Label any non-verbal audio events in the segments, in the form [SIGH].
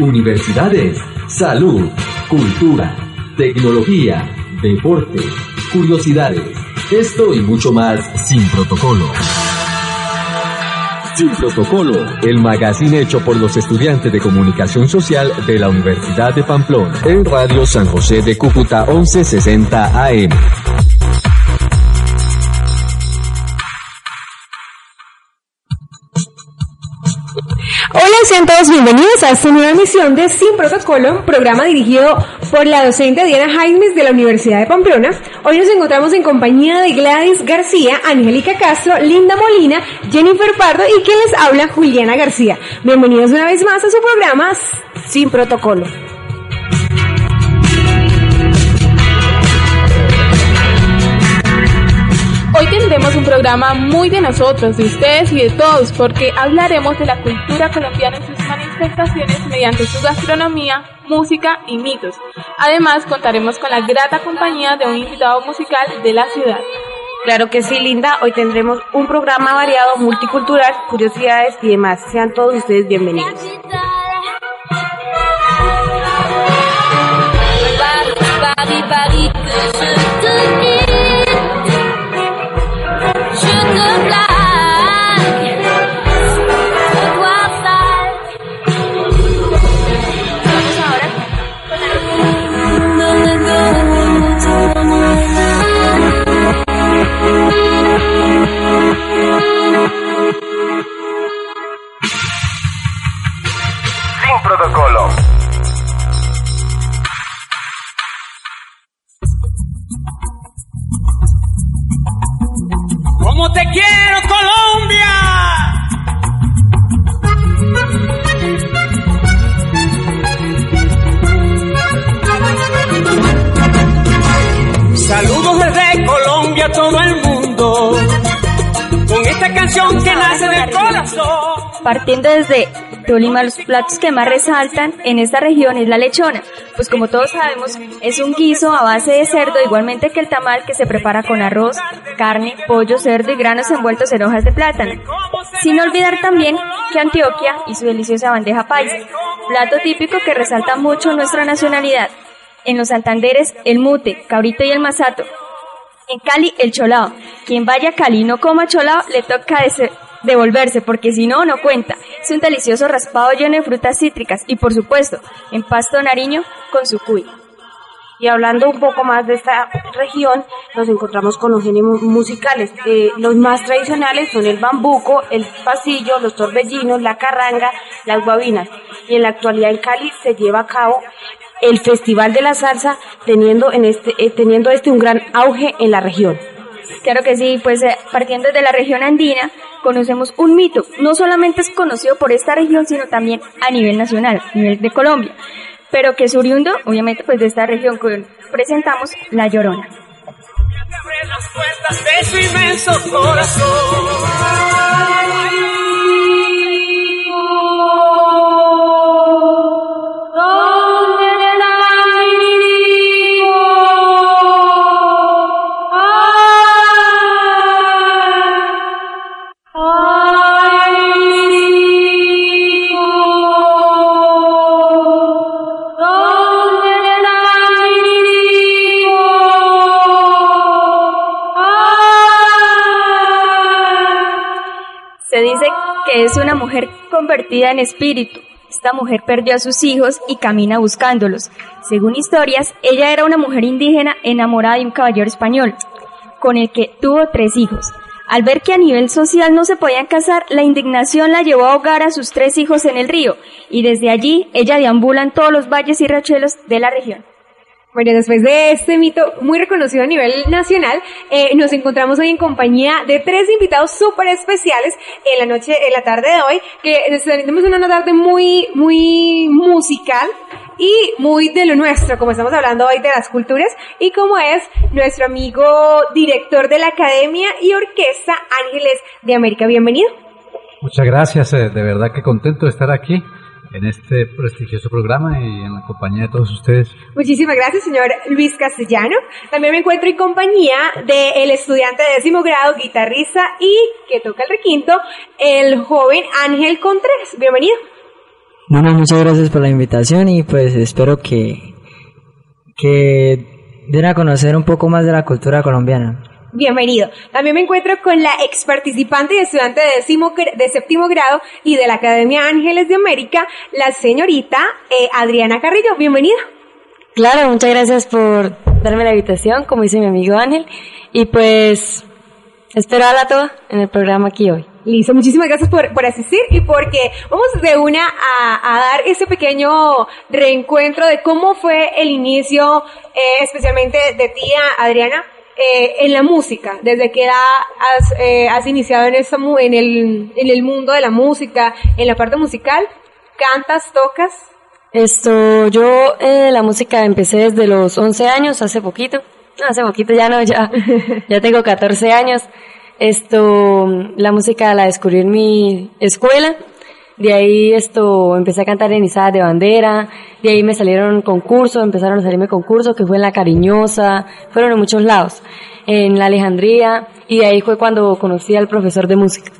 universidades, salud, cultura, tecnología, deporte, curiosidades. Esto y mucho más sin protocolo. Sin Protocolo, el magazine hecho por los estudiantes de comunicación social de la Universidad de Pamplona, en Radio San José de Cúcuta 1160 AM. Bienvenidos a esta nueva emisión de Sin Protocolo, programa dirigido por la docente Diana Jaimes de la Universidad de Pamplona. Hoy nos encontramos en compañía de Gladys García, Angélica Castro, Linda Molina, Jennifer Pardo y quien les habla Juliana García. Bienvenidos una vez más a su programa Sin Protocolo. Hoy tendremos un programa muy de nosotros, de ustedes y de todos, porque hablaremos de la cultura colombiana en sus manifestaciones mediante su gastronomía, música y mitos. Además, contaremos con la grata compañía de un invitado musical de la ciudad. Claro que sí, Linda. Hoy tendremos un programa variado, multicultural, curiosidades y demás. Sean todos ustedes bienvenidos. Sin Partiendo desde Tolima, los platos que más resaltan en esta región es la lechona, pues como todos sabemos es un guiso a base de cerdo, igualmente que el tamal que se prepara con arroz, carne, pollo, cerdo y granos envueltos en hojas de plátano. Sin olvidar también que Antioquia y su deliciosa bandeja paisa, plato típico que resalta mucho nuestra nacionalidad. En los Santanderes, el mute, cabrito y el masato. En Cali, el cholao. Quien vaya a Cali y no coma cholao, le toca devolverse, porque si no, no cuenta. Es un delicioso raspado lleno de frutas cítricas y, por supuesto, en Pasto Nariño con su cuy. Y hablando un poco más de esta región, nos encontramos con los géneros musicales. Eh, los más tradicionales son el bambuco, el pasillo, los torbellinos, la carranga, las guabinas. Y en la actualidad en Cali se lleva a cabo el Festival de la Salsa, teniendo, en este, eh, teniendo este un gran auge en la región. Claro que sí, pues eh, partiendo de la región andina, conocemos un mito. No solamente es conocido por esta región, sino también a nivel nacional, a nivel de Colombia. Pero que es oriundo, obviamente, pues de esta región presentamos, La Llorona. Convertida en espíritu. Esta mujer perdió a sus hijos y camina buscándolos. Según historias, ella era una mujer indígena enamorada de un caballero español, con el que tuvo tres hijos. Al ver que a nivel social no se podían casar, la indignación la llevó a ahogar a sus tres hijos en el río, y desde allí ella deambula en todos los valles y rachuelos de la región. Bueno, después de este mito muy reconocido a nivel nacional, eh, nos encontramos hoy en compañía de tres invitados súper especiales en la noche, en la tarde de hoy, que tenemos una tarde muy, muy musical y muy de lo nuestro, como estamos hablando hoy de las culturas, y como es nuestro amigo director de la Academia y Orquesta Ángeles de América. Bienvenido. Muchas gracias, eh, de verdad que contento de estar aquí en este prestigioso programa y en la compañía de todos ustedes. Muchísimas gracias, señor Luis Castellano. También me encuentro en compañía del estudiante de décimo grado, guitarrista y que toca el requinto, el joven Ángel Contreras. Bienvenido. Bueno, muchas gracias por la invitación y pues espero que, que den a conocer un poco más de la cultura colombiana. Bienvenido. También me encuentro con la ex participante y estudiante de, décimo, de séptimo grado y de la Academia Ángeles de América, la señorita eh, Adriana Carrillo. Bienvenida. Claro, muchas gracias por darme la invitación, como dice mi amigo Ángel. Y pues espero a toda en el programa aquí hoy. Listo, muchísimas gracias por, por asistir y porque vamos de una a, dar ese pequeño reencuentro de cómo fue el inicio, eh, especialmente de tía Adriana, eh, en la música, desde qué edad has, eh, has iniciado en, esta, en, el, en el mundo de la música, en la parte musical, cantas, tocas. Esto, yo eh, la música empecé desde los 11 años, hace poquito, hace poquito ya no, ya, [LAUGHS] ya tengo 14 años. Esto, la música la descubrí en mi escuela, de ahí esto, empecé a cantar en izadas de bandera, de ahí me salieron concursos, empezaron a salirme concursos, que fue en La Cariñosa, fueron en muchos lados, en La Alejandría, y de ahí fue cuando conocí al profesor de música,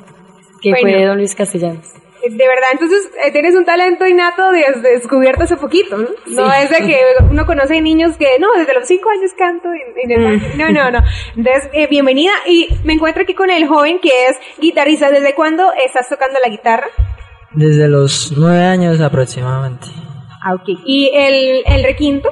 que fue don Luis Castellanos. De verdad, entonces eh, tienes un talento innato descubierto hace poquito, ¿no? No es de que uno conoce niños que, no, desde los cinco años canto en, el... Mm. No, no, no. Entonces, eh, bienvenida. Y me encuentro aquí con el joven que es guitarrista. ¿Desde cuándo estás tocando la guitarra? Desde los nueve años aproximadamente. Ah, ok. ¿Y el, el requinto?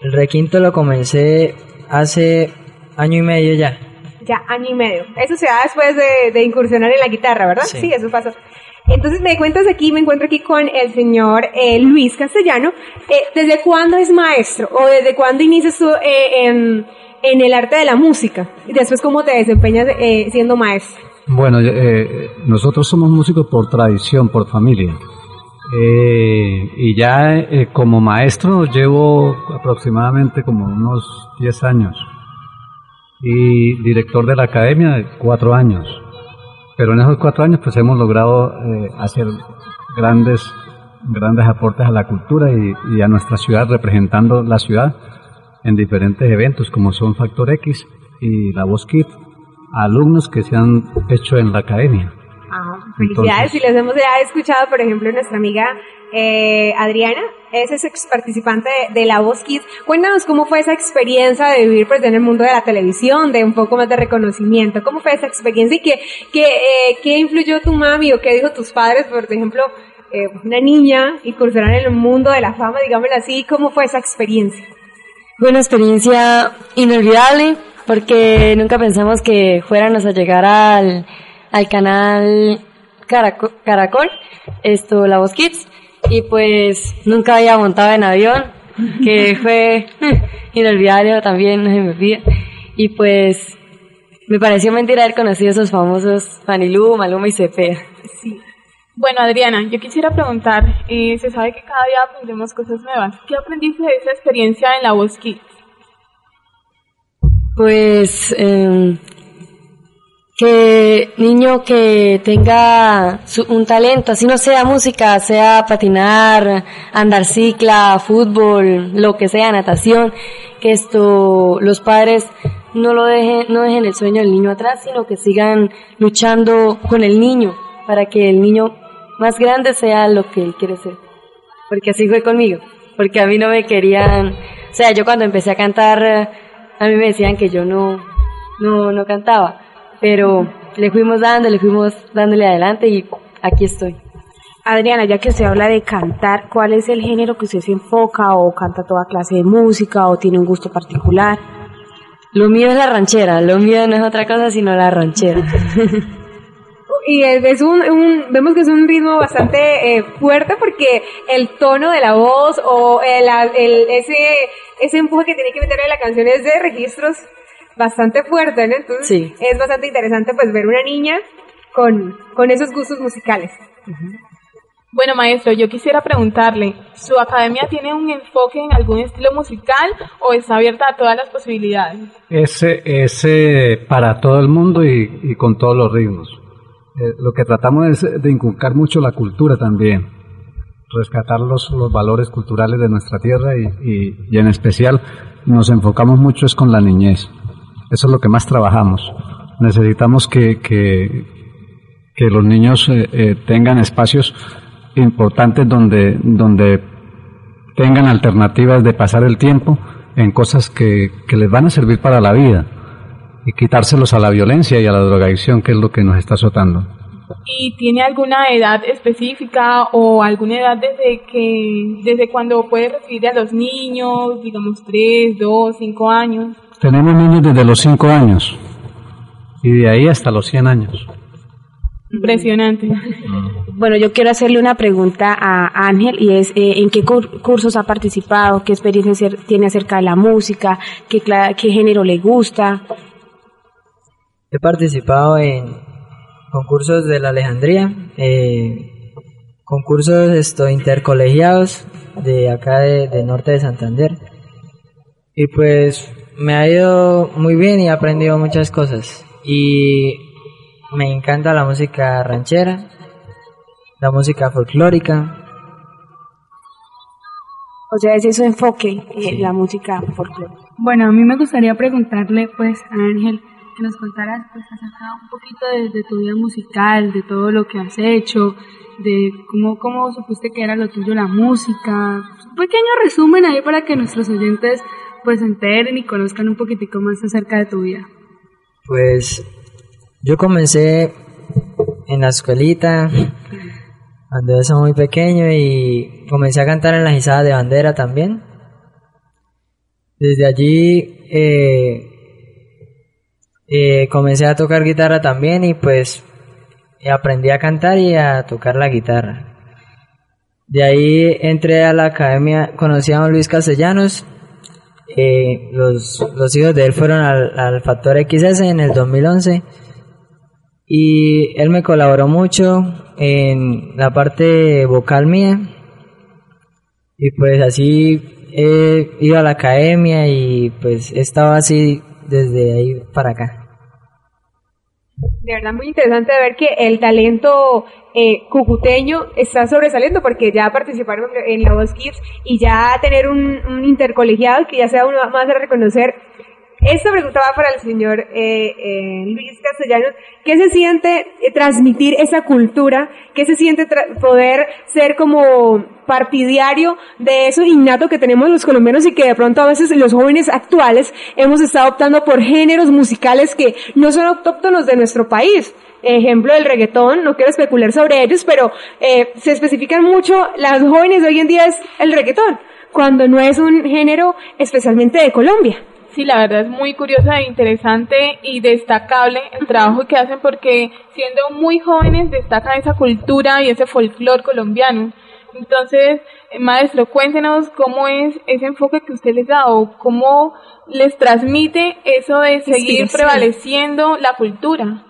El requinto lo comencé hace año y medio ya. Ya, año y medio. Eso se da después de, incursionar en la guitarra, ¿verdad? Sí, eso pasó. Entonces me cuentas aquí, me encuentro aquí con el señor eh, Luis Castellano. Eh, ¿Desde cuándo es maestro? ¿O desde cuándo inicias tú eh, en, en, el arte de la música? Y después, ¿cómo te desempeñas siendo maestro? Bueno, eh, nosotros somos músicos por tradición, por familia. Eh, y ya eh, como maestro llevo aproximadamente como unos 10 años. Y director de la academia, cuatro años. Pero en esos cuatro años pues hemos logrado hacer grandes, grandes aportes a la cultura y, y a nuestra ciudad, representando la ciudad en diferentes eventos como son Factor X y La Voz Alumnos que se han hecho en la academia. Ah, felicidades, y les hemos ya escuchado, por ejemplo, nuestra amiga eh, Adriana, es ex participante de, La Voz Kids. Cuéntanos cómo fue esa experiencia de vivir pues, en el mundo de la televisión, de un poco más de reconocimiento. ¿Cómo fue esa experiencia y qué, qué, eh, qué influyó tu mami o qué dijo tus padres, por ejemplo, eh, una niña incursionar en el mundo de la fama, digámoslo así? ¿Cómo fue esa experiencia? Fue una experiencia inolvidable porque nunca pensamos que fuéramos a llegar al, al canal Caracol, esto, La Voz Kids, y pues nunca había montado en avión, que [LAUGHS] fue inolvidable también, no se me olvida, y pues me pareció mentira haber conocido a esos famosos Fanilú, Maluma y Cepeda. Sí. Bueno, Adriana, yo quisiera preguntar, eh, se sabe que cada día aprendemos cosas nuevas. ¿Qué aprendiste de esa experiencia en La Voz Kids? Pues eh, que niño que tenga un talento, así no sea música, sea patinar, andar cicla, fútbol, lo que sea, natación, que esto los padres no lo dejen, no dejen el sueño del niño atrás, sino que sigan luchando con el niño para que el niño más grande sea lo que él quiere ser. Porque así fue conmigo, porque a mí no me querían, o sea, yo cuando empecé a cantar a mí me decían que yo no, no, no cantaba, pero le fuimos dando, le fuimos dándole adelante y aquí estoy. Adriana, ya que usted habla de cantar, ¿cuál es el género que usted se enfoca o canta toda clase de música o tiene un gusto particular? Lo mío es la ranchera, lo mío no es otra cosa sino la ranchera. [LAUGHS] y es un, vemos que es un ritmo bastante eh, fuerte porque el tono de la voz o el, el, ese ese empuje que tiene que meter en la canción es de registros bastante fuerte, ¿no? Entonces es bastante interesante pues ver una niña con, con esos gustos musicales. Bueno, maestro, yo quisiera preguntarle, ¿su academia tiene un enfoque en algún estilo musical o está abierta a todas las posibilidades? Ese es para todo el mundo y, con todos los ritmos. Eh, lo que tratamos es de inculcar mucho la cultura también rescatar los, los valores culturales de nuestra tierra y, y, en especial nos enfocamos mucho es con la niñez. Eso es lo que más trabajamos. Necesitamos que, que, que los niños eh, eh, tengan espacios importantes donde, donde tengan alternativas de pasar el tiempo en cosas que, que les van a servir para la vida y quitárselos a la violencia y a la drogadicción, que es lo que nos está azotando. ¿Y tiene alguna edad específica o alguna edad desde que, desde cuando puede recibir a los niños, digamos 3, 2, 5 años? Tenemos niños desde los 5 años y de ahí hasta los 100 años. Impresionante. [LAUGHS] Bueno, yo quiero hacerle una pregunta a Ángel y es eh, en qué cur- cursos ha participado, qué experiencia tiene acerca de la música, qué, qué género le gusta. He participado en concursos de la Alejandría, eh, concursos esto, intercolegiados de acá de, de norte de Santander. Y pues me ha ido muy bien y he aprendido muchas cosas. Y me encanta la música ranchera, la música folclórica. O sea, es su enfoque, eh, la música folclórica. Bueno, a mí me gustaría preguntarle pues a Ángel que nos contaras pues acerca un poquito de, de tu vida musical, de todo lo que has hecho, de cómo, cómo supiste que era lo tuyo la música. Un pequeño resumen ahí para que nuestros oyentes pues enteren y conozcan un poquitico más acerca de tu vida. Pues yo comencé en la escuelita cuando era muy pequeño y comencé a cantar en las izadas de bandera también. Desde allí eh, eh, comencé a tocar guitarra también y pues aprendí a cantar y a tocar la guitarra. De ahí entré a la academia, conocí a don Luis Castellanos. eh, los, los hijos de él fueron al, al Factor XS en el 2011 y él me colaboró mucho en la parte vocal mía y pues así he ido a la academia y pues he estado así desde ahí para acá. De verdad muy interesante ver que el talento eh, cucuteño está sobresaliendo porque ya participaron en la Voz Kids y ya tener un, un intercolegiado que ya sea uno más a reconocer. Esta pregunta va para el señor eh, eh, Luis Castellanos. ¿Qué se siente eh, transmitir esa cultura? ¿Qué se siente poder ser como partidario de eso innato que tenemos los colombianos y que de pronto a veces los jóvenes actuales hemos estado optando por géneros musicales que no son autóctonos de nuestro país? Ejemplo del reggaetón, no quiero especular sobre ellos, pero eh, se especifican mucho, las jóvenes hoy en día es el reggaetón, cuando no es un género especialmente de Colombia. Sí, la verdad es muy curiosa e interesante y destacable el trabajo que hacen porque siendo muy jóvenes destacan esa cultura y ese folclore colombiano. Entonces, eh, maestro, cuéntenos cómo es ese enfoque que usted les da o cómo les transmite eso de seguir prevaleciendo la cultura.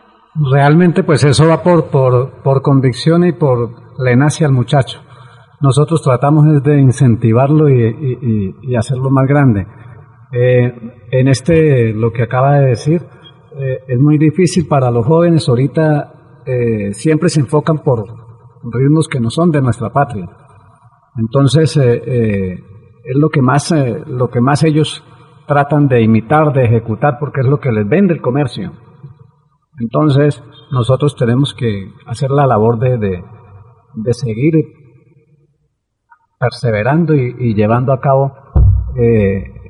Realmente pues eso va por, por, por convicción y por lenacia al muchacho. Nosotros tratamos es de incentivarlo y, y- y- y hacerlo más grande. Eh, en este, lo que acaba de decir, eh, es muy difícil para los jóvenes ahorita, eh, siempre se enfocan por ritmos que no son de nuestra patria. Entonces, es lo que más, lo que más ellos tratan de imitar, de ejecutar, porque es lo que les vende el comercio. Entonces, nosotros tenemos que hacer la labor de, de, seguir perseverando y, y llevando a cabo eh,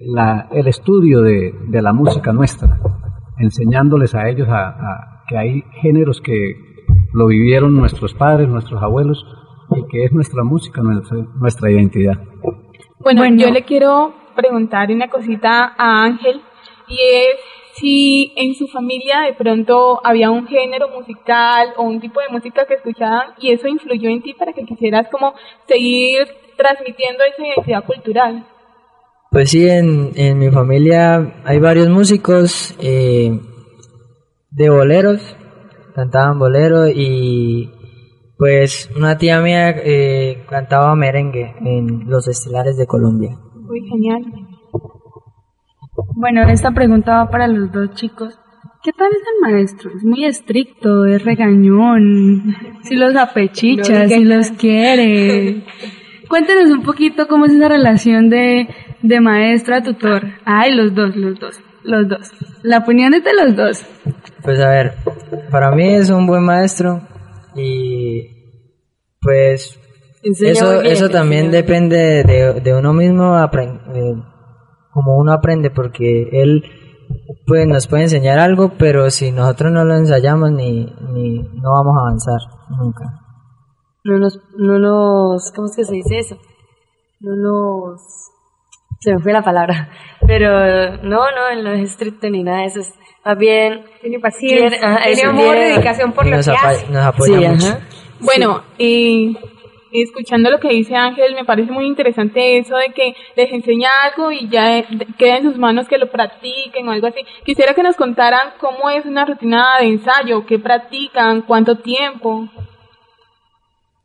la- el estudio de, de la música nuestra, enseñándoles a ellos a, a que hay géneros que lo vivieron nuestros padres, nuestros abuelos, y que es nuestra música, nuestra, nuestra identidad. Bueno, yo le quiero preguntar una cosita a Ángel y es si en su familia de pronto había un género musical o un tipo de música que escuchaban y eso influyó en ti para que quisieras como seguir transmitiendo esa identidad cultural. Pues sí, en, en mi familia hay varios músicos eh, de boleros, cantaban bolero y pues una tía mía eh, cantaba merengue en los estelares de Colombia. Muy genial. Bueno, esta pregunta va para los dos chicos. ¿Qué tal es el maestro? Es muy estricto, es regañón, si los apechicha, No, si los quiere. [LAUGHS] Cuéntenos un poquito cómo es esa relación de, de maestro a tutor. Ay, los dos, los dos, los dos. La opinión es de los dos. Pues a ver, para mí es un buen maestro y Pues Enseña eso, bien, eso también depende de, de uno mismo, eh, como uno aprende, porque él pues, nos puede enseñar algo, pero si nosotros no lo ensayamos, ni, ni no vamos a avanzar nunca. No nos, no nos, ¿cómo es que se dice eso? No nos, se me fue la palabra, pero no, no, no es estricto ni nada de eso, es más bien... Tiene paciencia, quiere- ajá, tiene eso, amor, quiere- dedicación por lo nos, que hace. nos apoya Sí, mucho. ajá. Bueno, y escuchando lo que dice Ángel, me parece muy interesante eso de que les enseña algo y ya eh, queda en sus manos que lo practiquen o algo así. Quisiera que nos contaran cómo es una rutina de ensayo, qué practican, cuánto tiempo.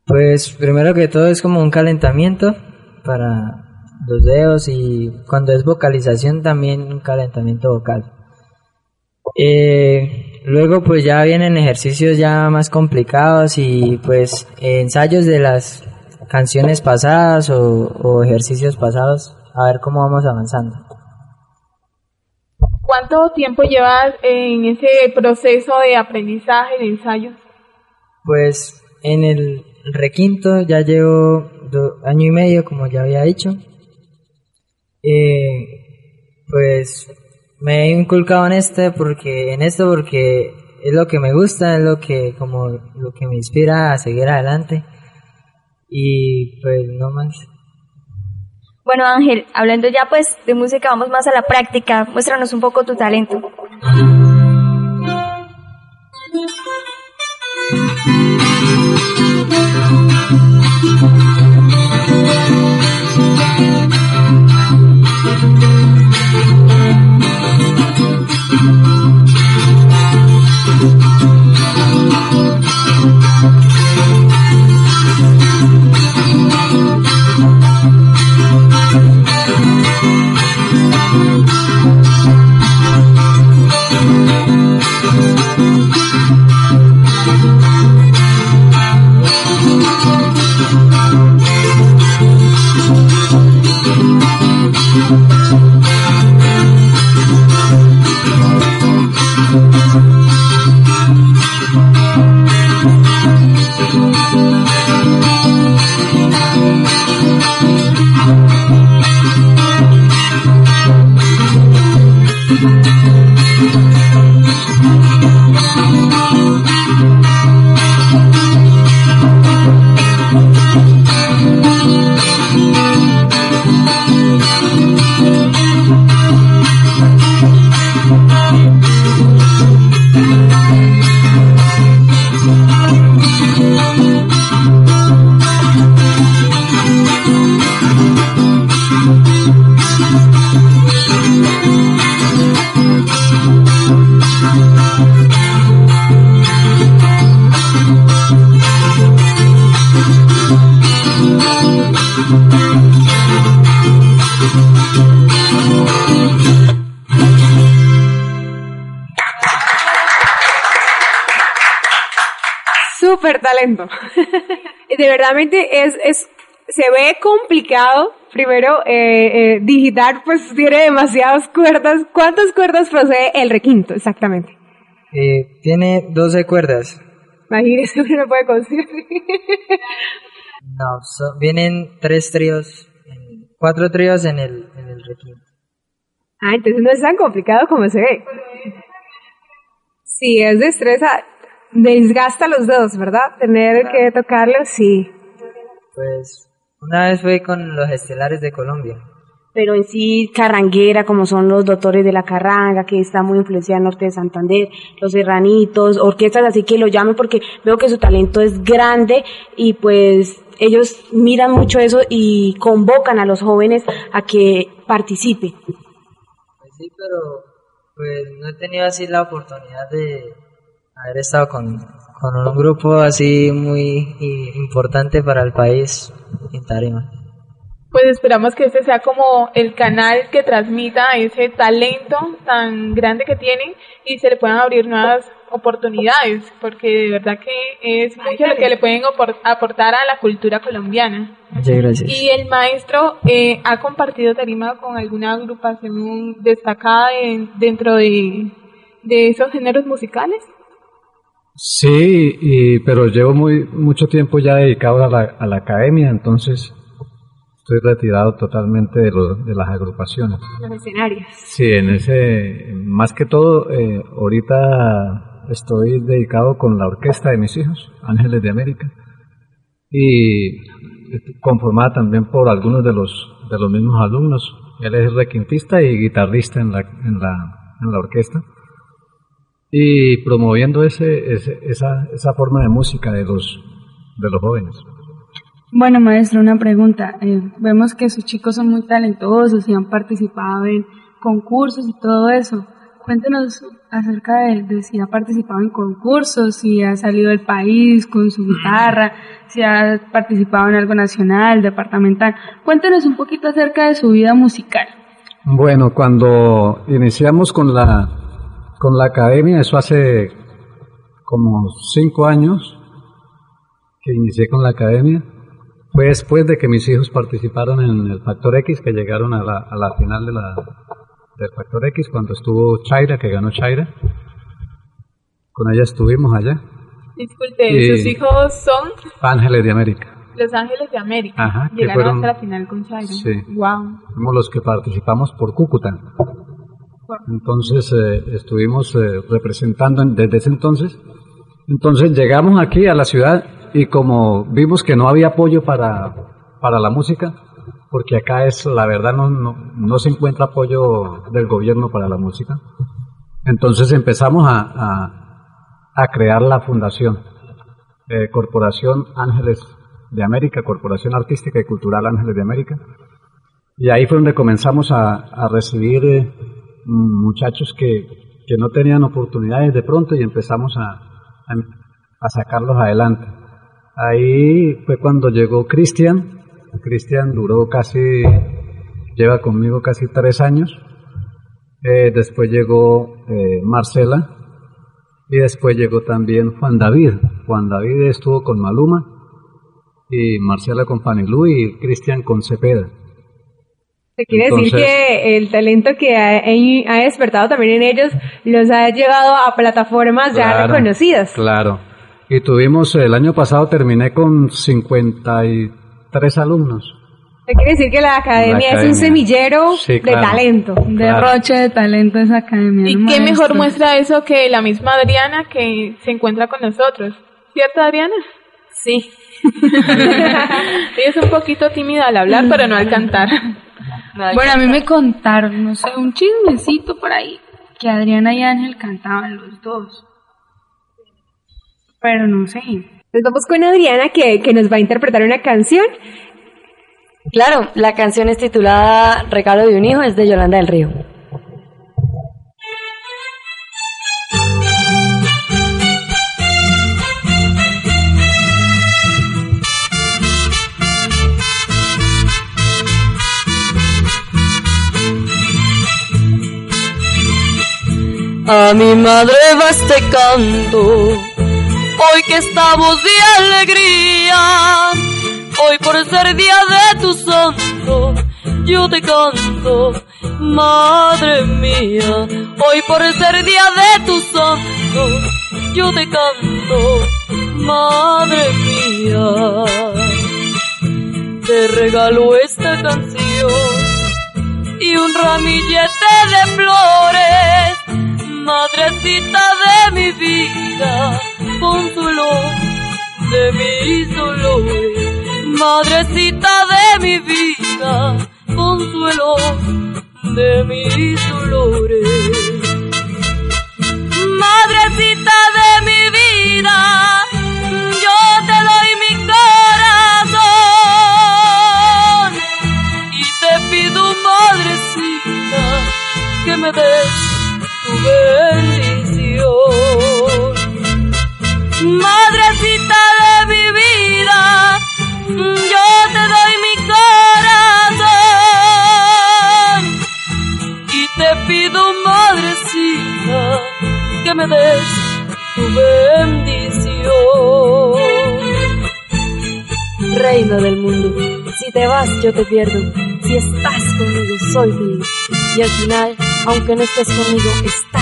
Pues primero que todo es como un calentamiento para los dedos y cuando es vocalización también un calentamiento vocal. Eh, luego pues ya vienen ejercicios ya más complicados y pues ensayos de las canciones pasadas o, o ejercicios pasados a ver cómo vamos avanzando. ¿Cuánto tiempo llevas en ese proceso de aprendizaje, de ensayos? Pues en el requinto ya llevo do- año y medio, como ya había dicho. Eh, pues me he inculcado en este porque en esto porque es lo que me gusta, es lo que como lo que me inspira a seguir adelante y pues no más. Bueno, Ángel, hablando ya pues de música, vamos más a la práctica. Muéstranos un poco tu talento. De verdadmente es, es, se ve complicado. Primero, eh, eh, digitar pues tiene demasiadas cuerdas. ¿Cuántas cuerdas posee el requinto exactamente? Eh, tiene 12 cuerdas. Imagínese, [LAUGHS] uno no puede conseguir. No, so- vienen tres tríos, cuatro tríos en el, en el requinto. Ah, entonces no es tan complicado como se ve. Sí, es destreza, desgasta los dedos, ¿verdad? Tener que tocarlos, sí. Pues una vez fui con los estelares de Colombia. pero en sí carranguera, como son los doctores de la carranga, que está muy influenciada en Norte de Santander, los serranitos, orquestas así que lo llamen porque veo que su talento es grande y pues ellos miran mucho eso y convocan a los jóvenes a que participen. Pues sí, pero pues no he tenido así la oportunidad de haber estado con, con un grupo así muy importante para el país en tarima. Pues esperamos que este sea como el canal que transmita ese talento tan grande que tienen y se le puedan abrir nuevas oportunidades, porque de verdad que es mucho lo que le pueden aportar a la cultura colombiana. Muchas gracias. Y el maestro eh, ha compartido tarima con alguna agrupación destacada en- dentro de, de esos géneros musicales. Sí, y, pero llevo muy mucho tiempo ya dedicado a la, a la academia, entonces estoy retirado totalmente de, lo- de las agrupaciones. Los escenarios. Sí, en ese, más que todo, eh, ahorita estoy dedicado con la orquesta de mis hijos, Ángeles de América, y conformada también por algunos de los, de los mismos alumnos. Él es requintista y guitarrista en la, en la, en la orquesta, y promoviendo ese, ese- esa, esa forma de música de los, de los jóvenes. Bueno, maestro, una pregunta. Eh, vemos que sus chicos son muy talentosos y han participado en concursos y todo eso. Cuéntenos acerca de, de si ha participado en concursos, si ha salido del país con su guitarra, si ha participado en algo nacional, departamental. Cuéntenos un poquito acerca de su vida musical. Bueno, cuando iniciamos con la, con la academia, eso hace como cinco años que inicié con la academia, fue después de que mis hijos participaron en el Factor X, que llegaron a la, a la final de la, del Factor X, cuando estuvo Chaira, que ganó Chaira. Con ella estuvimos allá, Disculpe, Y- sus hijos son Ángeles de América. Los Ángeles de América. Ajá, Llegaron fueron- hasta la final con Chairo. Sí. Wow. Fuimos los que participamos por Cúcuta. Entonces eh, estuvimos eh, representando en- desde ese entonces. Entonces llegamos aquí a la ciudad y como vimos que no había apoyo para, para la música, porque acá es, la verdad, no, no, no se encuentra apoyo del gobierno para la música, entonces empezamos a, a, crear la fundación, eh, Corporación Ángeles de América, Corporación Artística y Cultural Ángeles de América. Y ahí fue donde comenzamos a, a recibir muchachos que, que no tenían oportunidades de pronto y empezamos a, a, sacarlos adelante. Ahí fue cuando llegó Cristian. Cristian duró casi, lleva conmigo casi tres años. Eh, después llegó eh, Marcela y después llegó también Juan David. Juan David estuvo con Maluma y Marcela con Fanilú y Cristian con Cepeda. Se quiere decir que el talento que ha, ha despertado también en ellos los ha llevado a plataformas ya Claro, reconocidas. Claro. Y tuvimos, el año pasado terminé con 53 alumnos. Se quiere decir que la academia, es un semillero Sí, de claro. talento. Derroche de talento esa academia. ¿Y ¿no, qué maestro? mejor muestra eso que la misma Adriana que se encuentra con nosotros? ¿Cierto, Adriana? Sí. [LAUGHS] Ella es un poquito tímida al hablar, pero no al cantar. Bueno, a mí me contaron, no sé, un chismecito por ahí, que Adriana y Ángel cantaban los dos. Pero no sé. Entonces vamos con Adriana que, que nos va a interpretar una canción. Claro, la canción es titulada Regalo de un hijo, es de Yolanda del Río. A mi madre va este canto, hoy que estamos de alegría, hoy por ser día de tu santo, yo te canto, madre mía, hoy por ser día de tu santo, yo te canto, madre mía. Te regalo esta canción y un ramillete de flores, madrecita de mi vida, consuelo de mis dolores, madrecita de mi vida, consuelo de mis dolores. Madrecita de mi vida, yo te doy mi corazón y te pido, madrecita, que me des bendición. Madrecita de mi vida, yo te doy mi corazón y te pido, madrecita, que me des tu bendición. Reino del mundo, si te vas yo te pierdo, si estás conmigo soy feliz y al final, aunque no estés conmigo, estás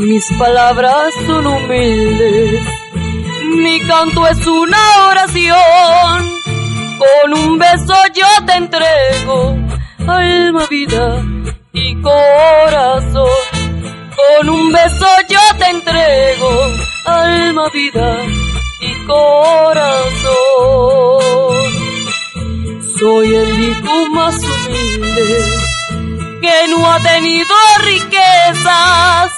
mis palabras son humildes, mi canto es una oración. Con un beso yo te entrego alma, vida y corazón. Con un beso yo te entrego alma, vida y corazón. Soy el hijo más humilde que no ha tenido riquezas,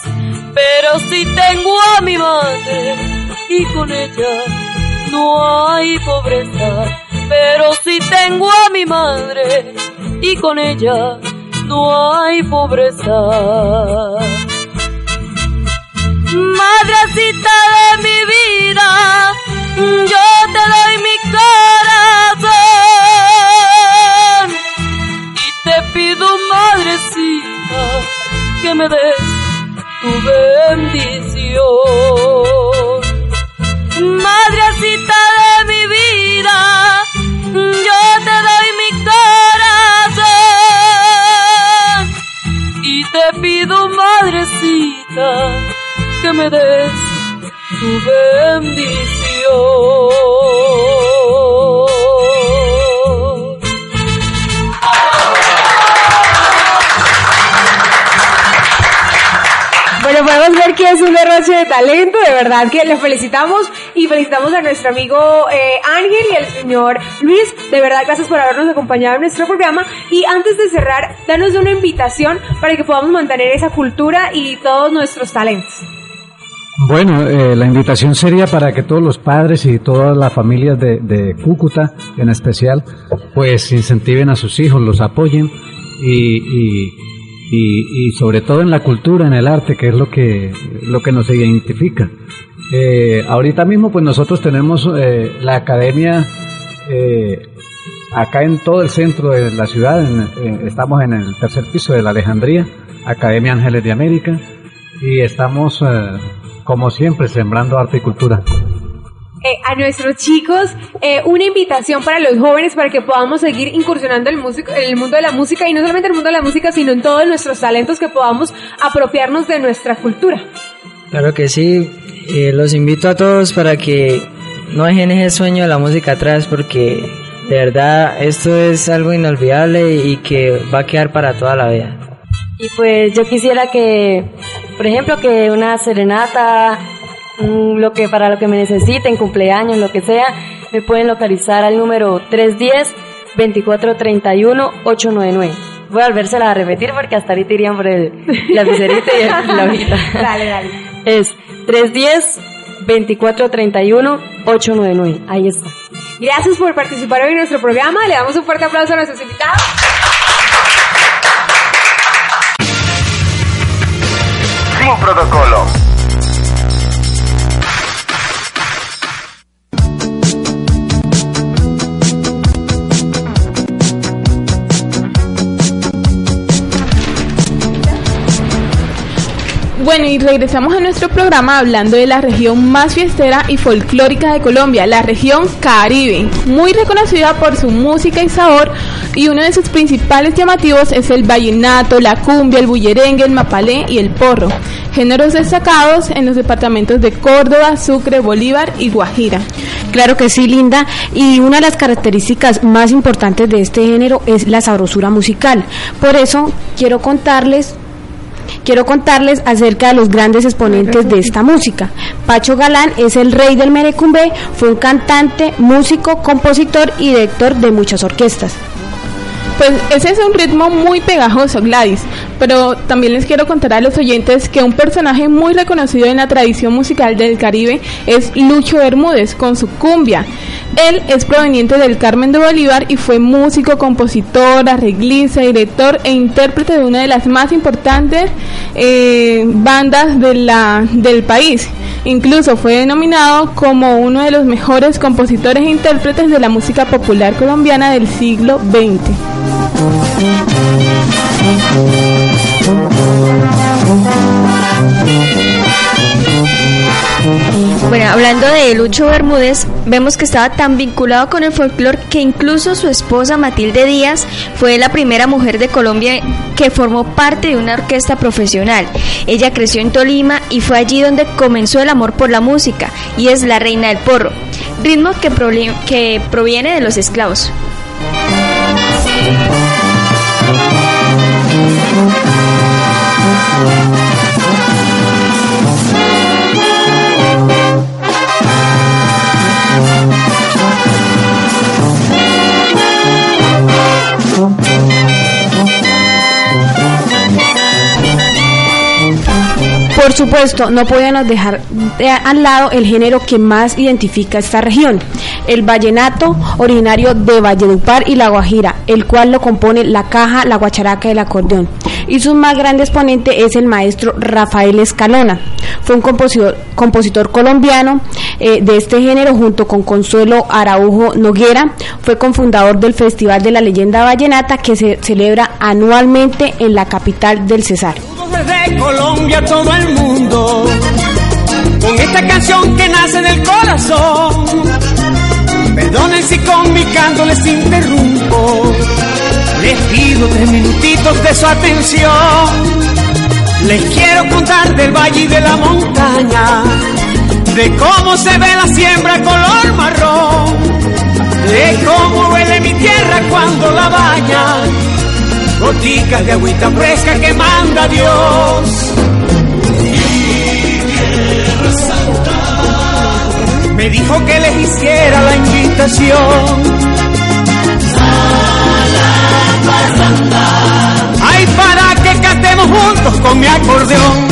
pero sí tengo a mi madre y con ella no hay pobreza. Pero sí tengo a mi madre y con ella no hay pobreza. Madrecita de mi vida, yo te doy mi corazón y te pido, madrecita, que me des tu bendición. Madrecita de mi vida, yo te doy mi corazón y te pido, madrecita, que me des tu bendición. Que es un derroche de talento, de verdad que le felicitamos y felicitamos a nuestro amigo eh, Ángel y al señor Luis. De verdad, gracias por habernos acompañado en nuestro programa. Y antes de cerrar, danos una invitación para que podamos mantener esa cultura y todos nuestros talentos. Bueno, eh, la invitación sería para que todos los padres y todas las familias de, Cúcuta, en especial, pues incentiven a sus hijos, los apoyen y, y, y sobre todo en la cultura, en el arte, que es lo que, lo que nos identifica. Eh, ahorita mismo, pues nosotros tenemos eh, la academia eh, acá en todo el centro de la ciudad, en- estamos en el tercer piso de la Alejandría, Academia Ángeles de América, y estamos, eh, como siempre, sembrando arte y cultura. Eh, a nuestros chicos eh, una invitación para los jóvenes para que podamos seguir incursionando en el, músico- en el mundo de la música y no solamente en el mundo de la música, sino en todos nuestros talentos que podamos apropiarnos de nuestra cultura. Claro que sí, eh, los invito a todos para que no dejen ese sueño de la música atrás porque de verdad esto es algo inolvidable y que va a quedar para toda la vida. Y pues yo quisiera que, por ejemplo, que una serenata, lo que para lo que me necesiten, cumpleaños, lo que sea, me pueden localizar al número 310-2431-899. Voy a volvérsela a repetir porque hasta ahorita irían por el [LAUGHS] lapicerito y el- la hojita. Dale, dale. Es 310-2431-899. Ahí está. Gracias por participar hoy en nuestro programa. Le damos un fuerte aplauso a nuestros invitados. Sin protocolo. Bueno, y regresamos a nuestro programa hablando de la región más fiestera y folclórica de Colombia, la región Caribe, muy reconocida por su música y sabor, y uno de sus principales llamativos es el vallenato, la cumbia, el bullerengue, el mapalé y el porro, géneros destacados en los departamentos de Córdoba, Sucre, Bolívar y Guajira. Claro que sí, Linda. Y una de las características más importantes de este género es la sabrosura musical. Por eso quiero contarles Quiero contarles acerca de los grandes exponentes de esta música. Pacho Galán es el rey del merecumbe, fue un cantante, músico, compositor y director de muchas orquestas. Pues ese es un ritmo muy pegajoso, Gladys, pero también les quiero contar a los oyentes que un personaje muy reconocido en la tradición musical del Caribe es Lucho Bermúdez con su cumbia. Él es proveniente del Carmen de Bolívar y fue músico, compositor, arreglista, director e intérprete de una de las más importantes eh, bandas del país. Incluso fue denominado como uno de los mejores compositores e intérpretes de la música popular colombiana del siglo XX. Bueno, hablando de Lucho Bermúdez, vemos que estaba tan vinculado con el folclore que incluso su esposa Matilde Díaz fue la primera mujer de Colombia que formó parte de una orquesta profesional. Ella creció en Tolima y fue allí donde comenzó el amor por la música y es la reina del porro, ritmo que, que proviene de los esclavos. Por supuesto, no podemos dejar de al lado el género que más identifica esta región, el vallenato originario de Valledupar y La Guajira, el cual lo compone la caja, la guacharaca y el acordeón. Y su más grande exponente es el maestro Rafael Escalona. Fue un compositor, compositor colombiano eh, de este género junto con Consuelo Araujo Noguera. Fue cofundador del Festival de la Leyenda Vallenata que se celebra anualmente en la capital del Cesar desde Colombia todo el mundo esta canción que nace del corazón. Perdonen si con mi canto les interrumpo. Les pido tres minutitos de su atención. Les quiero contar del valle y de la montaña, de cómo se ve la siembra color marrón, de cómo huele mi tierra cuando la baña goticas de agüita fresca que manda Dios. Me dijo que les hiciera la invitación. Ay, para que cantemos juntos con mi acordeón.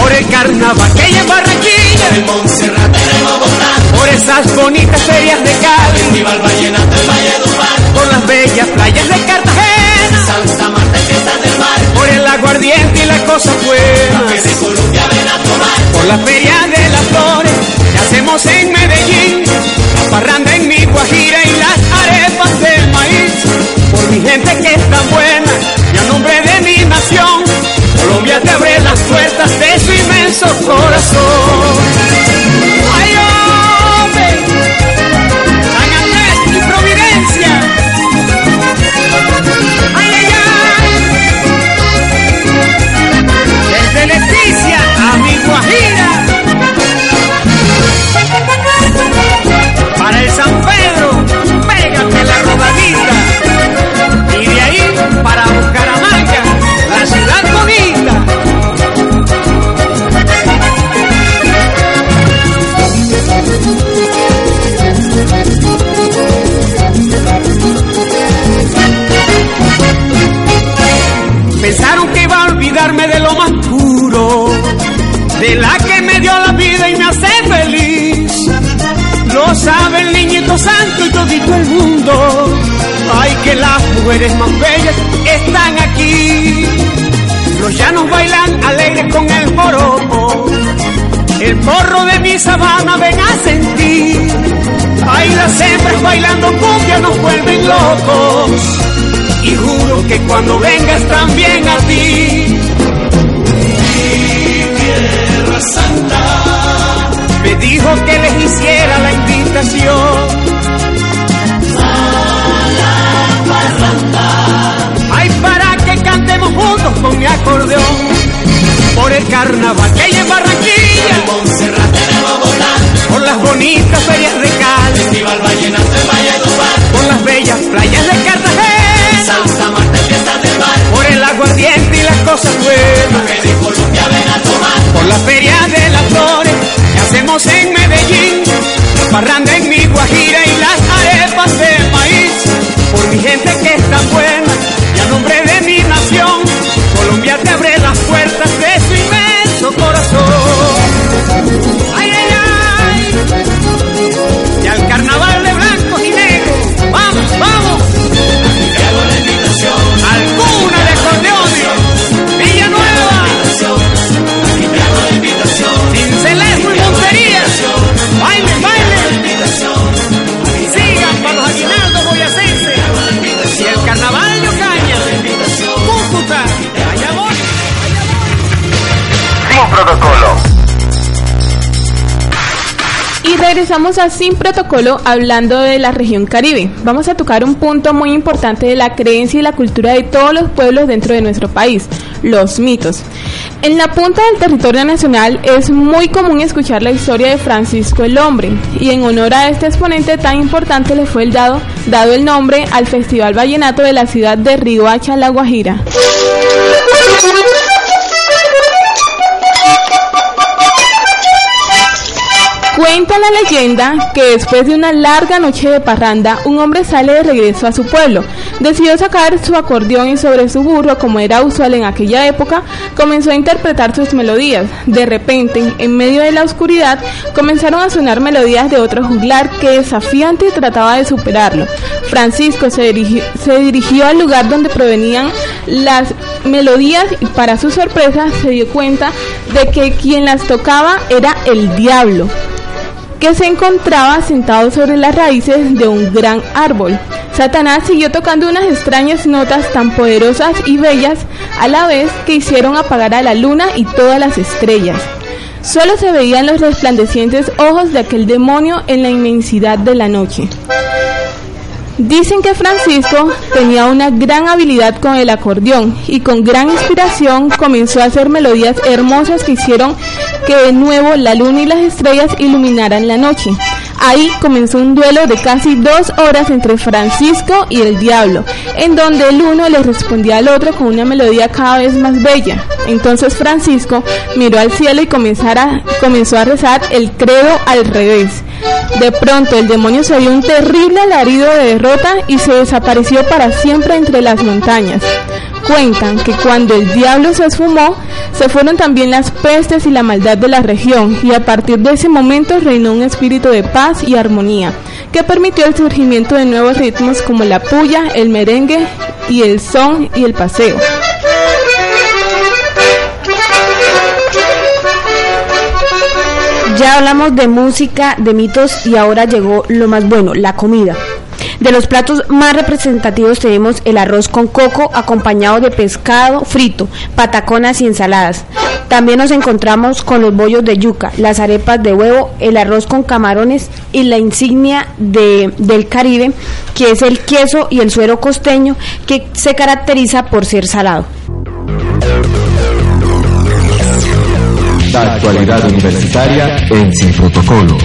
Por el carnaval que hay en Barranquilla, en Montserrat, en Bogotá, por esas bonitas ferias de Cali, Festival Vallenato en Valledupar, por las bellas playas de Cartagena, Santa Marta fiestas del mar, por el aguardiente y la cosa buena, que de Colombia ven a tomar, por la feria de las gente que es tan buena y a nombre de mi nación, Colombia te abre las puertas de su inmenso corazón. Mujeres más bellas están aquí. Los llanos bailan alegres con el joropo. El porro de mi sabana ven a sentir. Ay, las bailando cumbia nos vuelven locos. Y juro que cuando vengas también a ti. Mi tierra santa me dijo que les hiciera la invitación. Ay, para que cantemos juntos con mi acordeón. Por el carnaval que hay en Barranquilla. Por las bonitas ferias Regresamos a Sin Protocolo hablando de la región Caribe. Vamos a tocar un punto muy importante de la creencia y la cultura de todos los pueblos dentro de nuestro país, los mitos. En la punta del territorio nacional es muy común escuchar la historia de Francisco el Hombre y en honor a este exponente tan importante le fue el dado, dado el nombre al Festival Vallenato de la ciudad de Riohacha, La Guajira. Cuenta la leyenda que después de una larga noche de parranda, un hombre sale de regreso a su pueblo. Decidió sacar su acordeón y sobre su burro, como era usual en aquella época, comenzó a interpretar sus melodías. De repente, en medio de la oscuridad, comenzaron a sonar melodías de otro juglar que desafiante trataba de superarlo. Francisco se dirigió, se dirigió al lugar donde provenían las melodías y para su sorpresa se dio cuenta de que quien las tocaba era el diablo que se encontraba sentado sobre las raíces de un gran árbol. Satanás siguió tocando unas extrañas notas tan poderosas y bellas a la vez que hicieron apagar a la luna y todas las estrellas. Solo se veían los resplandecientes ojos de aquel demonio en la inmensidad de la noche. Dicen que Francisco tenía una gran habilidad con el acordeón y con gran inspiración comenzó a hacer melodías hermosas que hicieron que de nuevo la luna y las estrellas iluminaran la noche. Ahí comenzó un duelo de casi dos horas entre Francisco y el diablo, en donde el uno le respondía al otro con una melodía cada vez más bella. Entonces Francisco miró al cielo y comenzó a rezar el credo al revés. De pronto el demonio se dio un terrible alarido de derrota y se desapareció para siempre entre las montañas. Cuentan que cuando el diablo se esfumó, se fueron también las pestes y la maldad de la región, y a partir de ese momento reinó un espíritu de paz y armonía, que permitió el surgimiento de nuevos ritmos como la puya, el merengue y el son y el paseo. Ya hablamos de música, de mitos y ahora llegó lo más bueno, la comida. De los platos más representativos tenemos el arroz con coco acompañado de pescado frito, pataconas y ensaladas. También nos encontramos con los bollos de yuca, las arepas de huevo, el arroz con camarones y la insignia de, del Caribe, que es el queso y el suero costeño, que se caracteriza por ser salado. La actualidad universitaria en Sin Protocolo.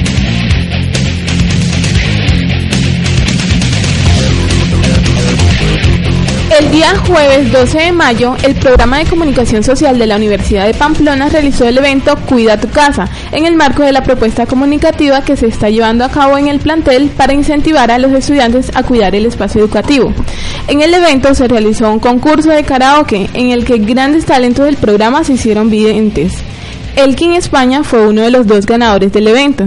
El día jueves 12 de mayo, el programa de comunicación social de la Universidad de Pamplona realizó el evento Cuida tu casa, en el marco de la propuesta comunicativa que se está llevando a cabo en el plantel para incentivar a los estudiantes a cuidar el espacio educativo. En el evento se realizó un concurso de karaoke en el que grandes talentos del programa se hicieron videntes. Elkin España fue uno de los dos ganadores del evento.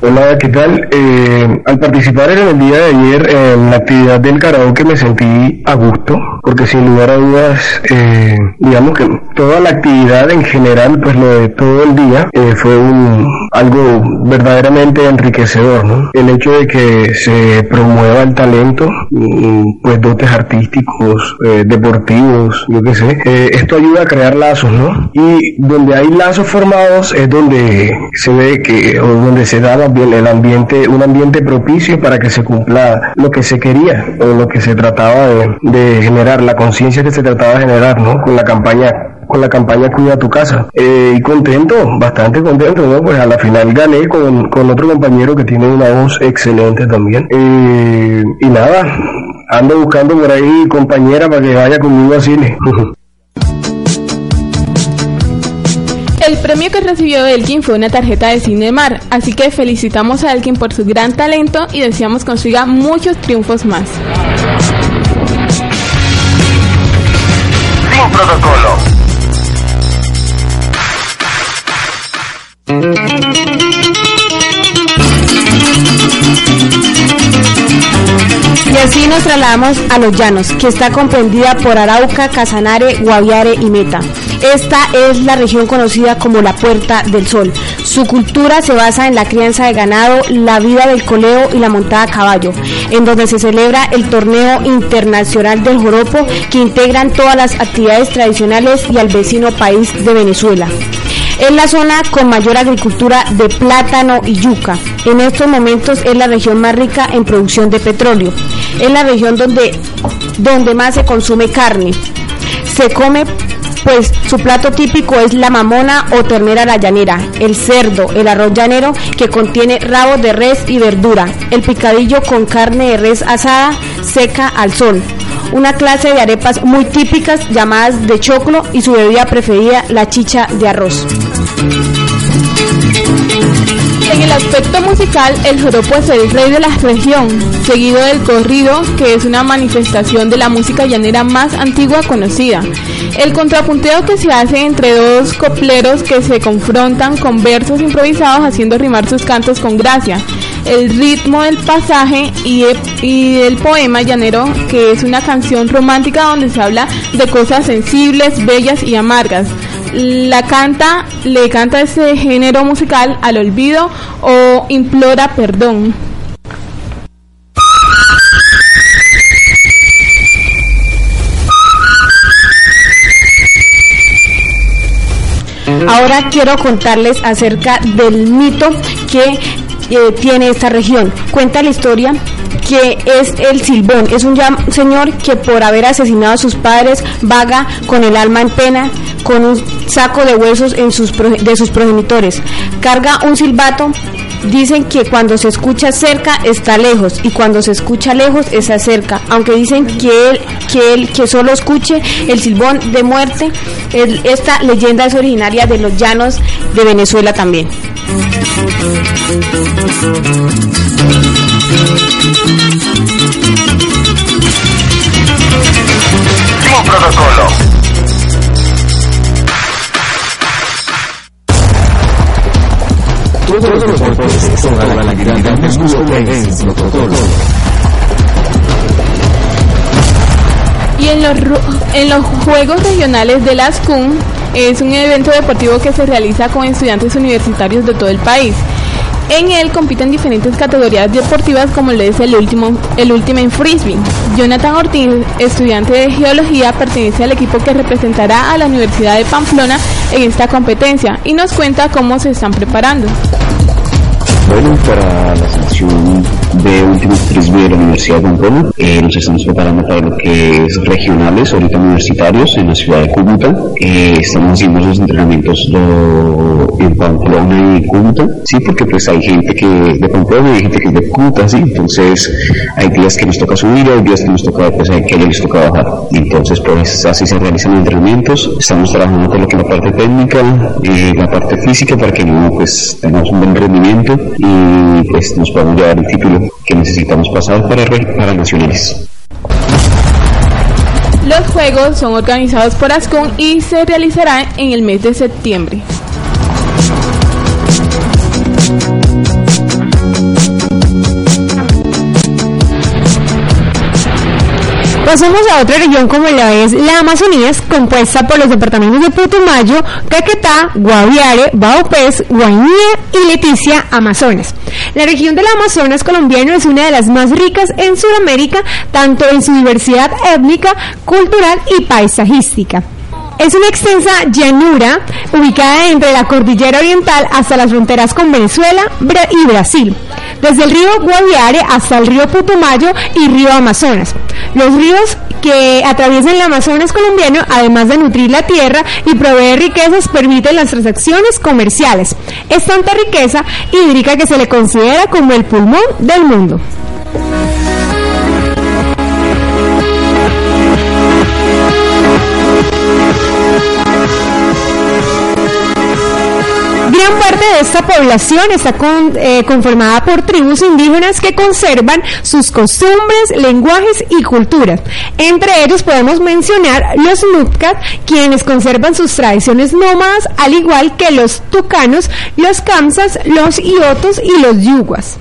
Hola, ¿qué tal? Eh, al participar en el día de ayer en la actividad del karaoke me sentí a gusto, porque sin lugar a dudas, eh, digamos que toda la actividad en general, pues lo de todo el día, eh, fue un, algo verdaderamente enriquecedor, ¿no? El hecho de que se promueva el talento, y, pues dotes artísticos, eh, deportivos, yo qué sé, eh, esto ayuda a crear lazos, ¿no? Y donde hay lazos formados es donde se ve que, o donde se da el ambiente, un ambiente propicio para que se cumpla lo que se quería o lo que se trataba de, de generar, la conciencia que se trataba de generar, ¿no? Con la campaña con la campaña Cuida tu casa. Eh, y contento, bastante contento, ¿no? Pues a la final gané con, con otro compañero que tiene una voz excelente también. Eh, y nada, ando buscando por ahí compañera para que vaya conmigo a cine. [LAUGHS] El premio que recibió Elkin fue una tarjeta de Cine Mar, así que felicitamos a Elkin por su gran talento y deseamos consiga muchos triunfos más. Sin protocolo. Y así nos trasladamos a Los Llanos, que está comprendida por Arauca, Casanare, Guaviare y Meta. Esta es la región conocida como la Puerta del Sol. Su cultura se basa en la crianza de ganado, la vida del coleo y la montada a caballo, en donde se celebra el torneo internacional del joropo que integran todas las actividades tradicionales y al vecino país de Venezuela. Es la zona con mayor agricultura de plátano y yuca. En estos momentos es la región más rica en producción de petróleo. Es la región donde, donde más se consume carne. Se come pues su plato típico es la mamona o ternera la llanera, el cerdo, el arroz llanero que contiene rabos de res y verdura, el picadillo con carne de res asada seca al sol, una clase de arepas muy típicas llamadas de choclo y su bebida preferida la chicha de arroz. En el aspecto musical, el joropo es el rey de la región, seguido del corrido, que es una manifestación de la música llanera más antigua conocida. El contrapunteo que se hace entre dos copleros que se confrontan con versos improvisados haciendo rimar sus cantos con gracia. El ritmo del pasaje y, y del poema llanero, que es una canción romántica donde se habla de cosas sensibles, bellas y amargas la canta, le canta ese género musical al olvido o implora perdón. Ahora quiero contarles acerca del mito que eh, tiene esta región. Cuenta la historia que es el Silbón. Es un señor que por haber asesinado a sus padres vaga con el alma en pena, con un saco de huesos en sus de sus progenitores. Carga un silbato. Dicen que cuando se escucha cerca está lejos y cuando se escucha lejos está cerca. Aunque dicen que él que él que solo escuche el silbón de muerte. esta leyenda es originaria de los llanos de Venezuela también. Protocolo. Todos los deportes protocolo. Y en los, en los Juegos Regionales de las CUN es un evento deportivo que se realiza con estudiantes universitarios de todo el país. En él compiten diferentes categorías deportivas como lo es el último, el último en frisbee. Jonathan Ortiz, estudiante de geología, pertenece al equipo que representará a la Universidad de Pamplona en esta competencia y nos cuenta cómo se están preparando. Bueno, para la de últimos frisbee de la Universidad de Pamplona, eh, nos estamos preparando para lo que es regionales, ahorita universitarios, en la ciudad de Cúcuta. Eh, estamos haciendo esos entrenamientos en Pamplona y Cúcuta, sí, porque pues hay gente que de Pamplona y hay gente que de Cúcuta, sí, entonces hay días que nos toca subir, hay días que nos toca, pues hay que les toca bajar. Entonces, pues así se realizan los entrenamientos. Estamos trabajando con lo que es la parte técnica, eh, la parte física, para que no, pues tengamos un buen rendimiento y pues nos podemos llevar el título que necesitamos pasar para, para nacionales. Los juegos son organizados por ASCON y se realizarán en el mes de septiembre. Pasamos a otra región como la es la Amazonía, compuesta por los departamentos de Putumayo, Caquetá, Guaviare, Baupés, Guainía y Leticia, Amazonas. La región del Amazonas colombiano es una de las más ricas en Sudamérica, tanto en su diversidad étnica, cultural y paisajística. Es una extensa llanura ubicada entre la cordillera oriental hasta las fronteras con Venezuela y Brasil, desde el río Guaviare hasta el río Putumayo y río Amazonas. Los ríos que atraviesan el Amazonas colombiano, además de nutrir la tierra y proveer riquezas, permiten las transacciones comerciales. Es tanta riqueza hídrica que se le considera como el pulmón del mundo. Parte de esta población está eh, conformada por tribus indígenas que conservan sus costumbres, lenguajes y culturas. Entre ellos podemos mencionar los Nutcat, quienes conservan sus tradiciones nómadas, al igual que los tucanos, los kamsas, los iotos y los yuguas.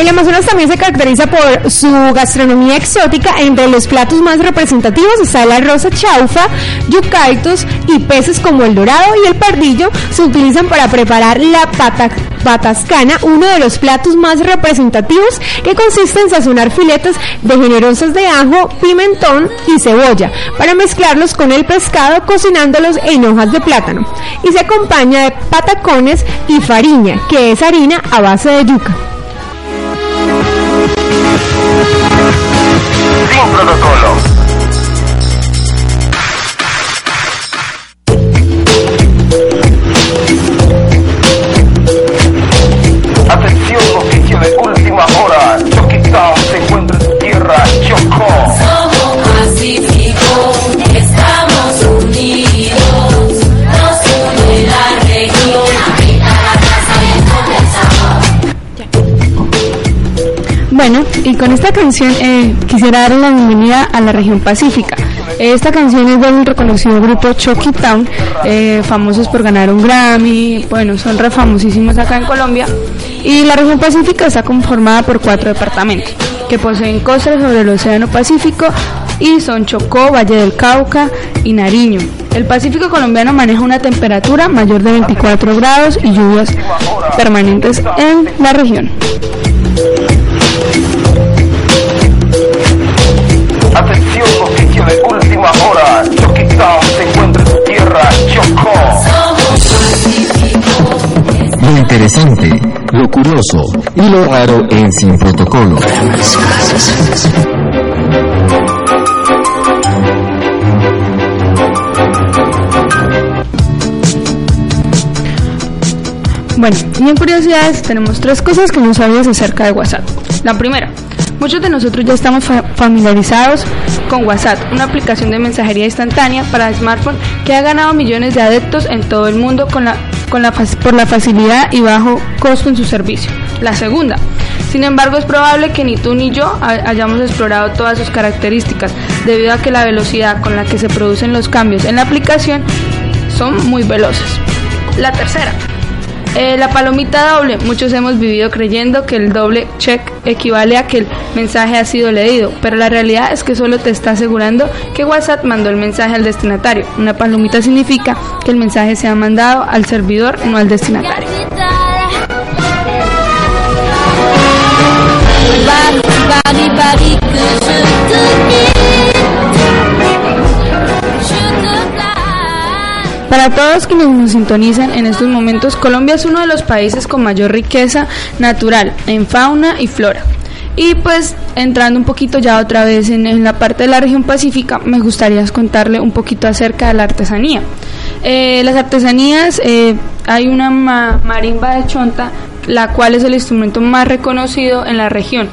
El Amazonas también se caracteriza por su gastronomía exótica. Entre los platos más representativos está el arroz a chaufa, yucaitos y peces como el dorado y el pardillo se utilizan para preparar la pata patascana, uno de los platos más representativos que consiste en sazonar filetes de generosas de ajo, pimentón y cebolla para mezclarlos con el pescado cocinándolos en hojas de plátano y se acompaña de patacones y fariña, que es harina a base de yuca. Sin protocolo. Bueno, y con esta canción eh, quisiera darle la bienvenida a la región pacífica. Esta canción es del reconocido grupo Chucky Town, eh, famosos por ganar un Grammy, bueno, son re famosísimos acá en Colombia. Y la región pacífica está conformada por cuatro departamentos que poseen costas sobre el Océano Pacífico y son Chocó, Valle del Cauca y Nariño. El Pacífico colombiano maneja una temperatura mayor de 24 grados y lluvias permanentes en la región. Atención, noticia de última hora. Choquitao se encuentra en tierra Chocó. Lo interesante, lo curioso y lo raro en Sin Protocolo. Bueno, y en curiosidades tenemos tres cosas que no sabías acerca de WhatsApp. La primera, muchos de nosotros ya estamos fa- familiarizados con WhatsApp, una aplicación de mensajería instantánea para smartphone que ha ganado millones de adeptos en todo el mundo con la, con la por la facilidad y bajo costo en su servicio. La segunda, sin embargo, es probable que ni tú ni yo ha- hayamos explorado todas sus características, debido a que la velocidad con la que se producen los cambios en la aplicación son muy veloces. La tercera, eh, la palomita doble. Muchos hemos vivido creyendo que el doble check equivale a que el mensaje ha sido leído, pero la realidad es que solo te está asegurando que WhatsApp mandó el mensaje al destinatario. Una palomita significa que el mensaje se ha mandado al servidor, no al destinatario. Para todos quienes nos sintonizan en estos momentos, Colombia es uno de los países con mayor riqueza natural en fauna y flora. Y pues entrando un poquito ya otra vez en, la parte de la región pacífica, me gustaría contarle un poquito acerca de la artesanía. Eh, las artesanías, eh, hay una ma- marimba de chonta, la cual es el instrumento más reconocido en la región.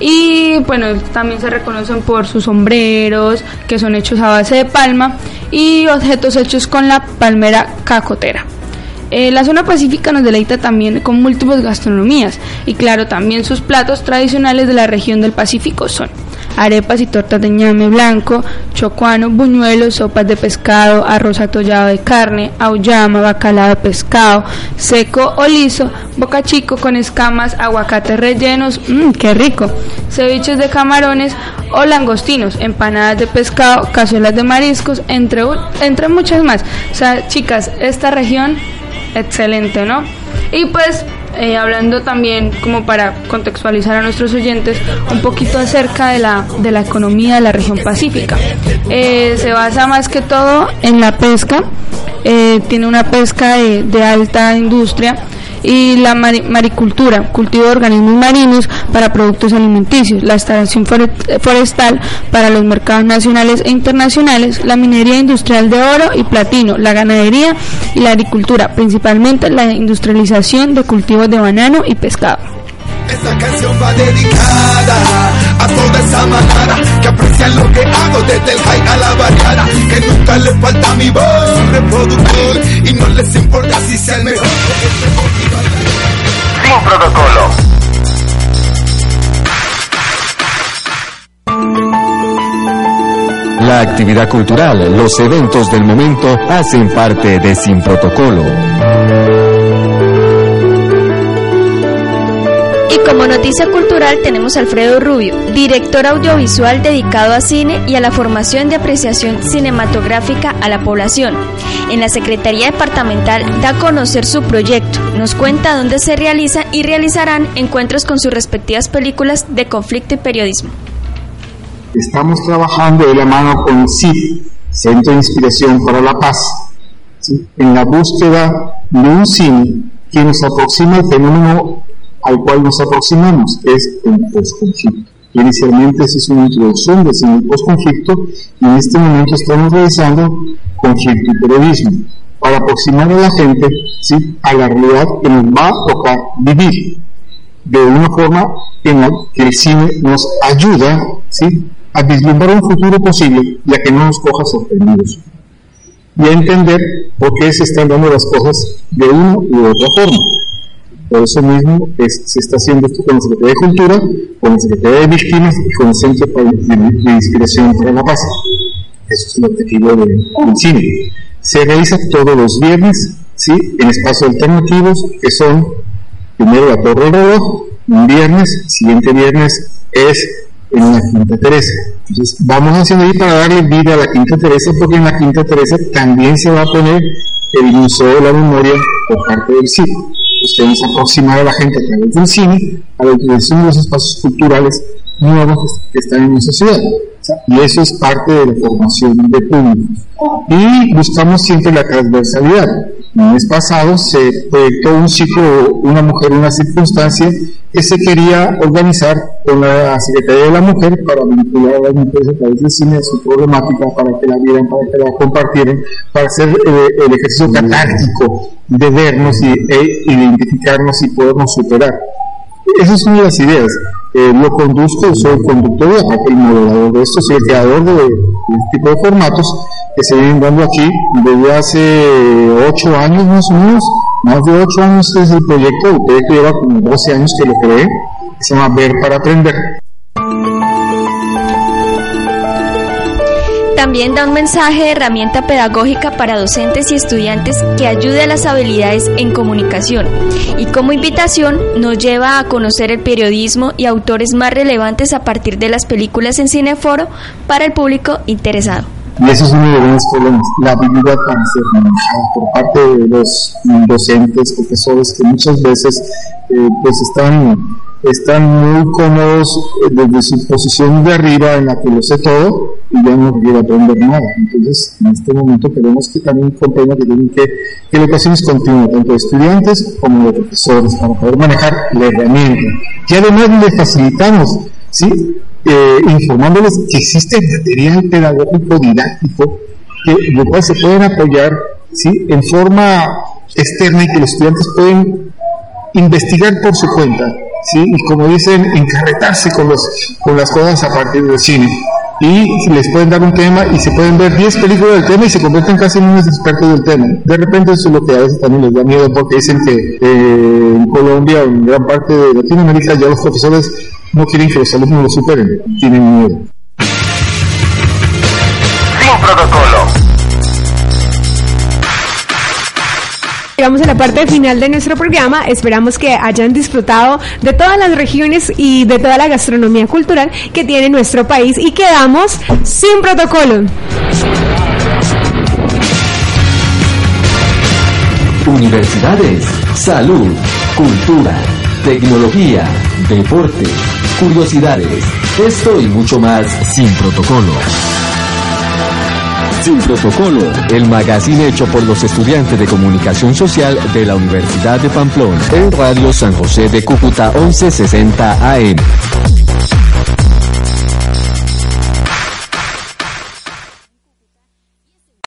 Y bueno, también se reconocen por sus sombreros, que son hechos a base de palma, y objetos hechos con la palmera cacotera. Eh, la zona pacífica nos deleita también con múltiples gastronomías y claro, también sus platos tradicionales de la región del Pacífico son arepas y tortas de ñame blanco, chocuano, buñuelos, sopas de pescado, arroz atollado de carne, auyama, bacalao de pescado, seco o liso, boca chico con escamas, aguacates rellenos, mmm, qué rico, ceviches de camarones o langostinos, empanadas de pescado, cazuelas de mariscos, entre, entre muchas más. O sea, chicas, esta región excelente, ¿no? Y pues eh, hablando también como para contextualizar a nuestros oyentes un poquito acerca de la, de la economía de la región pacífica. Eh, se basa más que todo en la pesca, eh, tiene una pesca de, de alta industria y la mari- maricultura, cultivo de organismos marinos para productos alimenticios, la instalación fore- forestal para los mercados nacionales e internacionales, la minería industrial de oro y platino, la ganadería y la agricultura, principalmente la industrialización de cultivos de banano y pescado. Esta canción va dedicada a toda esa manada que aprecia lo que hago desde el high a la. Que nunca le falta mi voz, reproductor, y no les importa si sea el mejor. Sin protocolo. La actividad cultural, los eventos del momento hacen parte de Sin Protocolo. Como noticia cultural tenemos a Alfredo Rubio, director audiovisual dedicado a cine y a la formación de apreciación cinematográfica a la población. En la Secretaría Departamental da a conocer su proyecto, nos cuenta dónde se realizan y realizarán encuentros con sus respectivas películas de conflicto y periodismo. Estamos trabajando de la mano con CIP, Centro de Inspiración para la Paz, en la búsqueda de un cine que nos aproxima al fenómeno al cual nos aproximamos, es el postconflicto. Inicialmente se hizo una introducción del cine postconflicto y en este momento estamos realizando conflicto y periodismo para aproximar a la gente ¿sí? a la realidad que nos va a tocar vivir de una forma en la que el cine nos ayuda ¿sí? a vislumbrar un futuro posible y a que no nos coja sorprendidos y a entender por qué se están dando las cosas de una u otra forma. Por eso mismo se está haciendo esto con la Secretaría de Cultura, con la Secretaría de Víctimas y con el Centro de, de Inspiración para la Paz. Eso es el objetivo de- del cine. Se realiza todos los viernes, ¿sí? en espacios alternativos que son primero la Torre Reloj, un viernes, siguiente viernes es en la Quinta Teresa. Entonces vamos haciendo ahí para darle vida a la Quinta Teresa porque en la Quinta Teresa también se va a poner el Museo de la Memoria por parte del cine. Queremos aproximar a la gente a través del cine a la utilización de los espacios culturales nuevos que están en nuestra ciudad. Y eso es parte de la formación de público. Y buscamos siempre la transversalidad. El mes pasado se proyectó un ciclo, una mujer, una circunstancia que se quería organizar con la Secretaría de la Mujer para vincular a las mujeres a través del cine su problemática, para que la vieran, para que la compartieran, para hacer eh, el ejercicio catártico de vernos y, e identificarnos y podernos superar. Esa es una de las ideas. Eh, lo conduzco, soy el conductor el moderador de esto, soy el creador de, de este tipo de formatos que se vienen dando aquí desde hace ocho años más o menos, más de ocho años es el proyecto, el lleva como 12 años que lo creé, se llama Ver para Aprender. También da un mensaje de herramienta pedagógica para docentes y estudiantes que ayude a las habilidades en comunicación y como invitación nos lleva a conocer el periodismo y autores más relevantes a partir de las películas en Cineforo para el público interesado. Y eso es uno de los problemas, la habilidad para ser por parte de los docentes, profesores, que muchas veces eh, pues están, están muy cómodos eh, desde su posición de arriba en la que lo sé todo y ya no quiere aprender nada. Entonces, en este momento queremos que también comprenda que tienen que, que educación continua, tanto de estudiantes como de profesores, para poder manejar la herramienta. Y además le facilitamos, ¿sí? eh, informándoles que existe material pedagógico didáctico que, cual se pueden apoyar ¿sí? en forma externa y que los estudiantes pueden investigar por su cuenta ¿sí? y como dicen encarretarse con, los, con las cosas a partir del cine y les pueden dar un tema y se pueden ver 10 películas del tema y se convierten casi en unos expertos del tema. De repente eso es lo que a veces también les da miedo porque dicen que eh, en Colombia o en gran parte de Latinoamérica ya los profesores no quieren que los alumnos lo superen, tienen miedo. Llegamos a la parte final de nuestro programa. Esperamos que hayan disfrutado de todas las regiones y de toda la gastronomía cultural que tiene nuestro país y quedamos sin protocolo. Universidades, salud, cultura, tecnología, deporte, curiosidades, esto y mucho más sin protocolo. Sin protocolo, el magazine hecho por los estudiantes de comunicación social de la Universidad de Pamplona en Radio San José de Cúcuta 1160 AM.